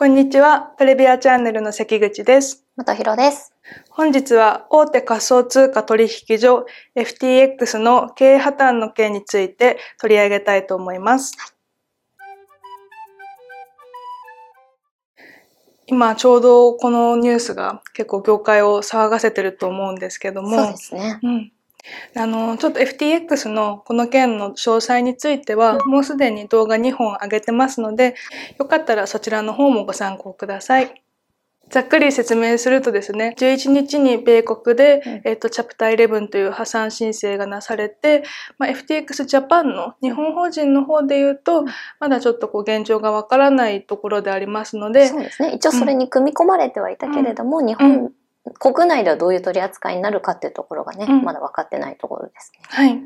こんにちは。トレビアチャンネルの関口です。元弘です。本日は大手仮想通貨取引所 FTX の経営破綻の件について取り上げたいと思います。今ちょうどこのニュースが結構業界を騒がせてると思うんですけども。そうですね。うん。あの、ちょっと FTX のこの件の詳細については、もうすでに動画2本上げてますので、よかったらそちらの方もご参考ください。ざっくり説明するとですね、11日に米国で、うんえっ、と、チャプター11という破産申請がなされて、まあ、FTX ジャパンの日本法人の方で言うと、まだちょっとこう現状がわからないところでありますので、そうですね。一応それに組み込まれてはいたけれども、日本、国内ではどういう取り扱いになるかっていうところがね、うんまだ分かってないところですね。はい。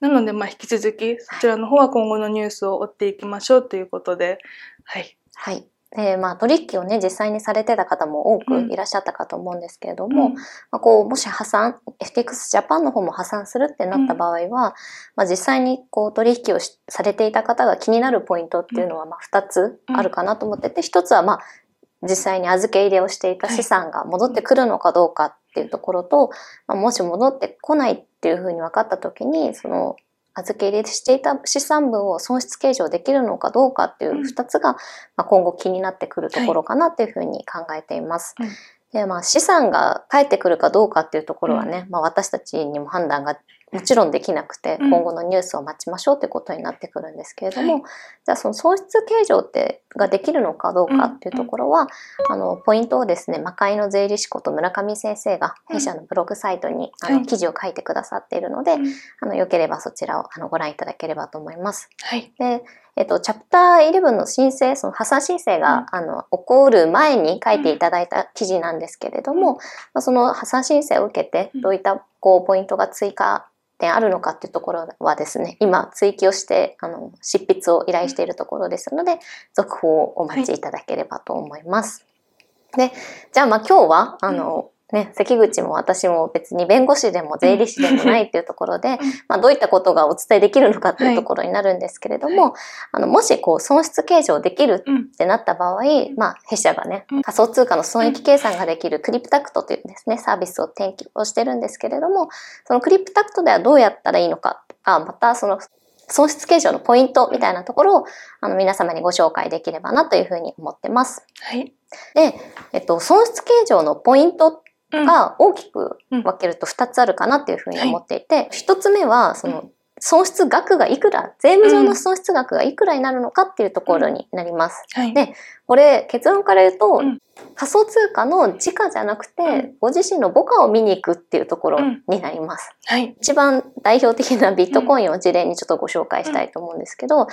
なので、まあ、引き続き、そちらの方は今後のニュースを追っていきましょうということで、はい。はい。で、まあ、取引をね、実際にされてた方も多くいらっしゃったかと思うんですけれども、うんまあ、こう、もし破産、FTX ジャパンの方も破産するってなった場合は、まあ、実際にこう、取引をしされていた方が気になるポイントっていうのは、まあ、2つあるかなと思ってて、1つは、まあ、実際に預け入れをしていた資産が戻ってくるのかどうかっていうところと、まあ、もし戻ってこないっていうふうに分かった時に、その、預け入れしていた資産分を損失計上できるのかどうかっていう2つが、まあ、今後気になってくるところかなっていうふうに考えています。うんで、まあ、資産が返ってくるかどうかっていうところはね、まあ、私たちにも判断がもちろんできなくて、うん。今後のニュースを待ちましょうということになってくるんですけれども、はい。じゃあその損失計上ってができるのかどうかっていうところは、あのポイントをですね魔界の税理士こと村上先生が弊社のブログサイトに、あはい。の記事を書いてくださっているので、うん。あのよければそちらをあのご覧いただければと思います。はい。で、えっと、チャプター11の申請、その破産申請が、あの、起こる前に書いていただいた記事なんですけれども、まあ、その破産申請を受けてうん、どういった、こう、ポイントが追加点あるのかっていうところはですね、今、追記をして、あの、執筆を依頼しているところですので、続報をお待ちいただければと思います。で、じゃあ、まあ、今日は、あの、ね、関口も私も別に弁護士でも税理士でもないっていうところで、まあ、どういったことがお伝えできるのかっていうところになるんですけれども、あのもしこう損失計上できるうん。ってなった場合、まあ、弊社がねうん、仮想通貨の損益計算ができるクリプタクトというですね、サービスを提供してるんですけれども、そのクリプタクトではどうやったらいいのか、あまたその損失計上のポイントみたいなところをあの皆様にご紹介できればなというふうに思ってます。はい。で、えっと、損失計上のポイントうんが大きく分けると2つあるかなっていうふうに思っていて、1つ目はその損失額がいくら、税務上の損失額がいくらになるのかっていうところになります。はい。でこれ結論から言うと、うん仮想通貨の時価じゃなくて、うんご自身の母価を見に行くっていうところうんになります。はい。一番代表的なビットコインを事例にちょっとご紹介したいと思うんですけど、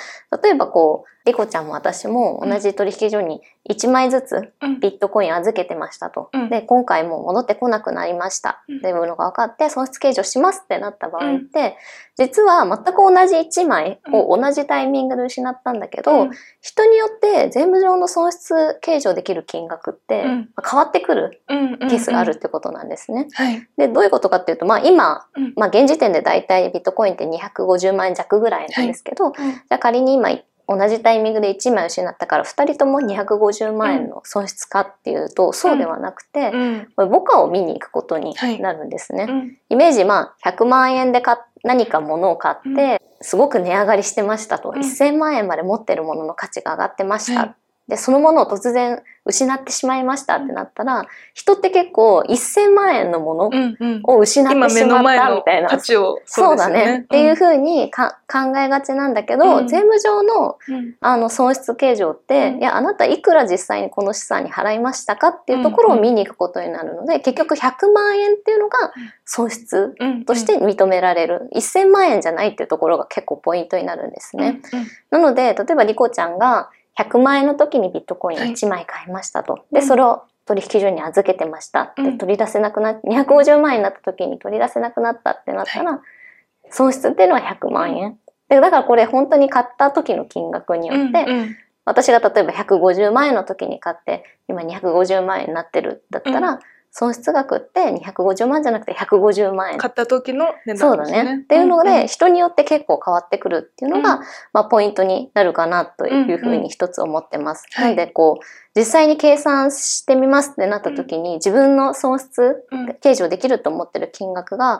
例えばこう、リコちゃんも私も同じ取引所に1枚ずつうん。ビットコイン預けてましたと。うんで、今回もう戻ってこなくなりました。うんっていうのが分かって、損失計上しますってなった場合って、実は全く同じ1枚を同じタイミングで失ったんだけど、うん人によって税務上の損失計上できる金額って変わってくるうん。ケースがあるってことなんですね。はい。で、どういうことかっていうと、まあ今、うんまあ現時点でだいたいビットコインって250万円弱ぐらいなんですけど、じゃあ仮に今同じタイミングで1枚失ったから2人とも250万円の損失かっていうと、そうではなくて、うん。これ母価を見に行くことになるんですね。うん。イメージ、まあ、100万円で買っ何か物を買って、すごく値上がりしてましたと。うん1000万円まで持ってるものの価値が上がってました。はいで、そのものを突然失ってしまいましたってなったら、人って結構1000万円のもの。を失ってしまっの前のたみたいな。価値を。そうだねっていうふうにか考えがちなんだけど、うん税務上のうん。あの損失計上って、うんいや、あなたいくら実際にこの資産に払いましたかっていうところを見に行くことになるので、結局100万円っていうのが損失うん。として認められる。1000万円じゃないっていうところが結構ポイントになるんですね。うん。なので、例えばリコちゃんが100万円の時にビットコイン1枚買いましたと。で、うんそれを取引所に預けてました。で、うん取り出せなくなっ、250万円になった時に取り出せなくなったってなったら、損失っていうのは100万円。で、だからこれ本当に買った時の金額にようん。って、うん。私が例えば150万円の時に買って、今250万円になってるだったら、う損失額って250万じゃなくて150万円。買った時の値そうだ段ですね。ね。っていうのんで、人によって結構変わってくるっていうのが、うんまあ、ポイントになるかなというふううんうんに一つ思ってます。はいなので、こう、実際に計算してみますってなった時に、自分の損失、うん計上できると思ってる金額が、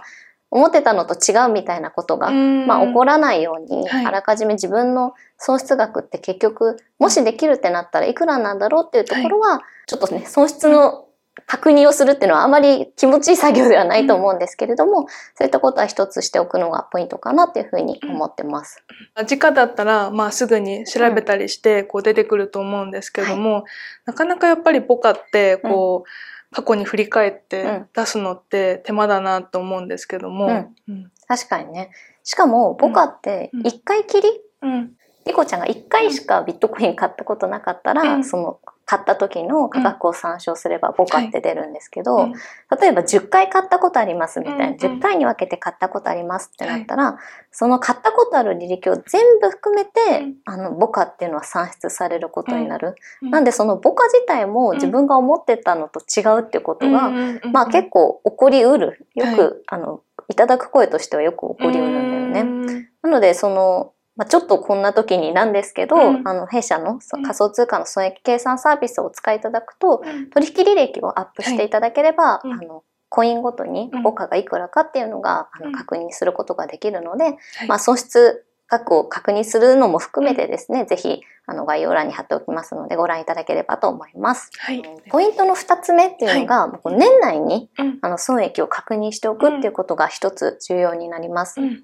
思ってたのと違うみたいなことが、うんまあ、起こらないように、はいあらかじめ自分の損失額って結局、もしできるってなったらいくらなんだろうっていうところは、ちょっとね、損失の確認をするっていうのはあまり気持ちいい作業ではないと思うんですけれども、そういったことは一つしておくのがポイントかなっていうふうに思ってます。時価だったら、まあ、すぐに調べたりしてこう出てくると思うんですけども、なかなかやっぱりポカってこう、過去に振り返ってうん。出すのって手間だなと思うんですけども。うん。うん。確かにね。しかも、ボカってうん。一回きり、うんリコちゃんが一回しかビットコイン買ったことなかったら、うん。その買った時の価格を参照すればボカって出るんですけど、うん。例えば10回買ったことありますみたいな、うんうん。10回に分けて買ったことありますってなったら、その買ったことある履歴を全部含めて、うん。あのボカっていうのは算出されることになる。うん。なんでそのボカ自体も自分が思ってたのと違うっていうことが、まあ結構起こりうる。よく、はい。あの、いただく声としてはよく起こりうるんだよね。ね。なので、その、まあ、ちょっとこんな時になんですけど、うん。あの、弊社の仮想通貨の損益計算サービスをお使いいただくと、うん。取引履歴をアップしていただければ、うん。あの、コインごとにうん。ボカがいくらかっていうのが、あうん。の確認することができるので、はい。まあ、損失額を確認するのも含めてですね、ぜひ、あの、概要欄に貼っておきますので、ご覧いただければと思います。はい。ポイントの2つ目っていうのが、こう年内にうんあの損益を確認しておくっていうことが一つ重要になります。うん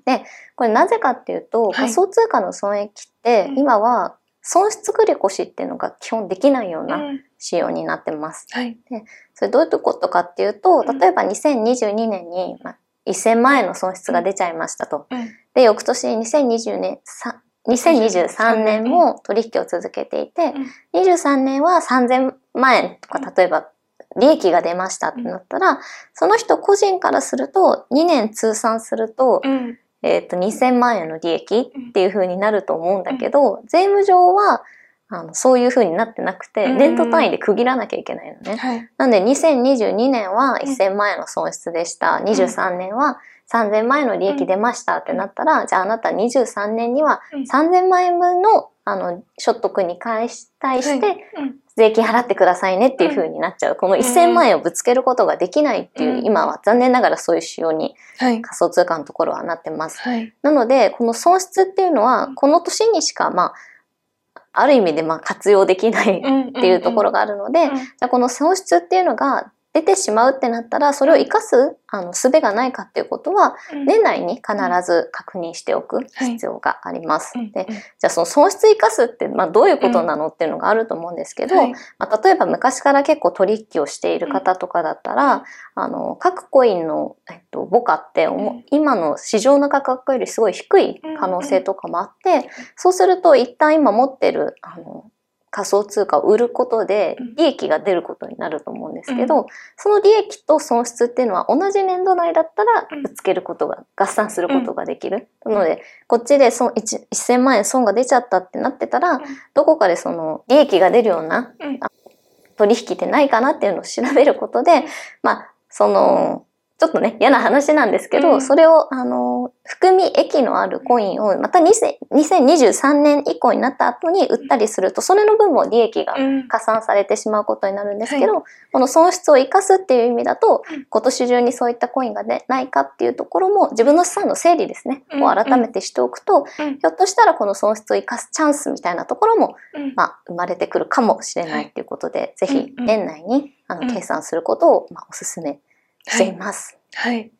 これなぜかっていうと、い仮想通貨の損益ってうん今は損失繰越っていうのが基本できないよううなん仕様になってます。はい。それどういうことかっていうと、うん例えば2022年にまあ1000万円の損失が出ちゃいましたと。うんで、翌年2020年、さ2023年。も取引を続けていて、23年は3000万円とか、例えば利益が出ましたってなったら、その人個人からすると、2年通算すると、うん。えっ、と、2000万円の利益っていう風になると思うんだけど、税務上は、あの、そういう風になってなくて、うん年度単位で区切らなきゃいけないのね。はい。なんで、2022年は1000万円の損失でした。23年は3000万円の利益出ましたってなったら、じゃああなた23年にはうん3000万円分の、あの、所得に対して、税金払ってくださいねっていう風になっちゃう。この1000万円をぶつけることができないっていう、うん今は残念ながらそういう仕様にはい。仮想通貨のところはなってます。はい。なので、この損失っていうのは、この年にしか、まあ、ある意味でまあ活用できないっっていうところがあるので、じゃあこの損失っていうのが出てしまうってなったら、それを生かす、あの、術がないかっていうことは、年内に必ず確認しておく必要があります。で、じゃあその損失生かすって、まあどういうことなのっていうのがあると思うんですけど、はい。まあ、例えば昔から結構取引をしている方とかだったら、あの、各コインの、えっと、ボカって今の市場の価格よりすごい低い可能性とかもあって、そうすると一旦今持ってる、あの、仮想通貨を売ることでうん。利益が出ることになると思うんですけうど、その利益と損失っていうのは同じ年度内だったらうん。ぶつけることが、合算することができる。なので、こっちで損1 1000万円損が出ちゃったってなってたら、どこかでその利益が出るようなうん。取引ってないかなっていうのを調べることで、まあ、その、ちょっとね、嫌な話なんですけど、うん。それを、あの、含み益のあるコインを、また2000 2023年以降になった後に売ったりすると、それの分も利益がうん。加算されてしまうことになるんですけど、この損失を生かすっていう意味だと、うん。今年中にそういったコインが、ね、ないかっていうところも、自分の資産の整理ですね、うん。を改めてしておくと、うん。ひょっとしたらこの損失を生かすチャンスみたいなところもうん。まあ、生まれてくるかもしれないっていうことで、ぜひうんうん年内にあのうん。計算することを、まあ、お勧めしています。はい。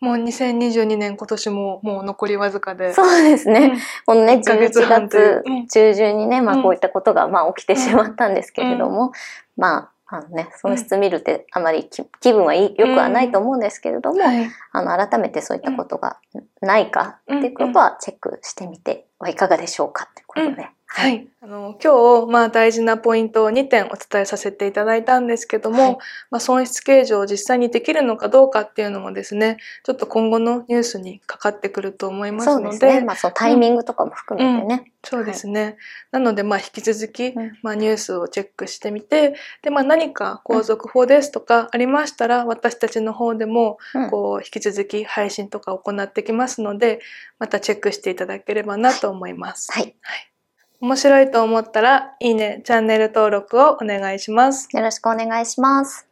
もう2022年今年ももう残りわずかで。そうですね。このね、1ヶ月11半という月中旬にね、まあうんこういったことがまあ起きてしまったんですけれども、まあ、あのね、損失見るってあまり気気分はいい良くはないと思うんですけれども、はい。あの改めてそういったことがないかっていうことはチェックしてみてはいかがでしょうかってことで。はい。あの、今日、まあ大事なポイントを2点お伝えさせていただいたんですけども、はい、まあ損失計上を実際にできるのかどうかっていうのもですね、ちょっと今後のニュースにかかってくると思いますので。そうですね。まあそのタイミングとかも含めてね。うんうん、そうですね。はい、なので、まあ引き続き、まあニュースをチェックしてみて、で、まあ何か皇族法ですとかありましたら、私たちの方でも、こう、引き続き配信とか行ってきますので、またチェックしていただければなと思います。はい。はい面白いと思ったら、いいね、チャンネル登録をお願いします。よろしくお願いします。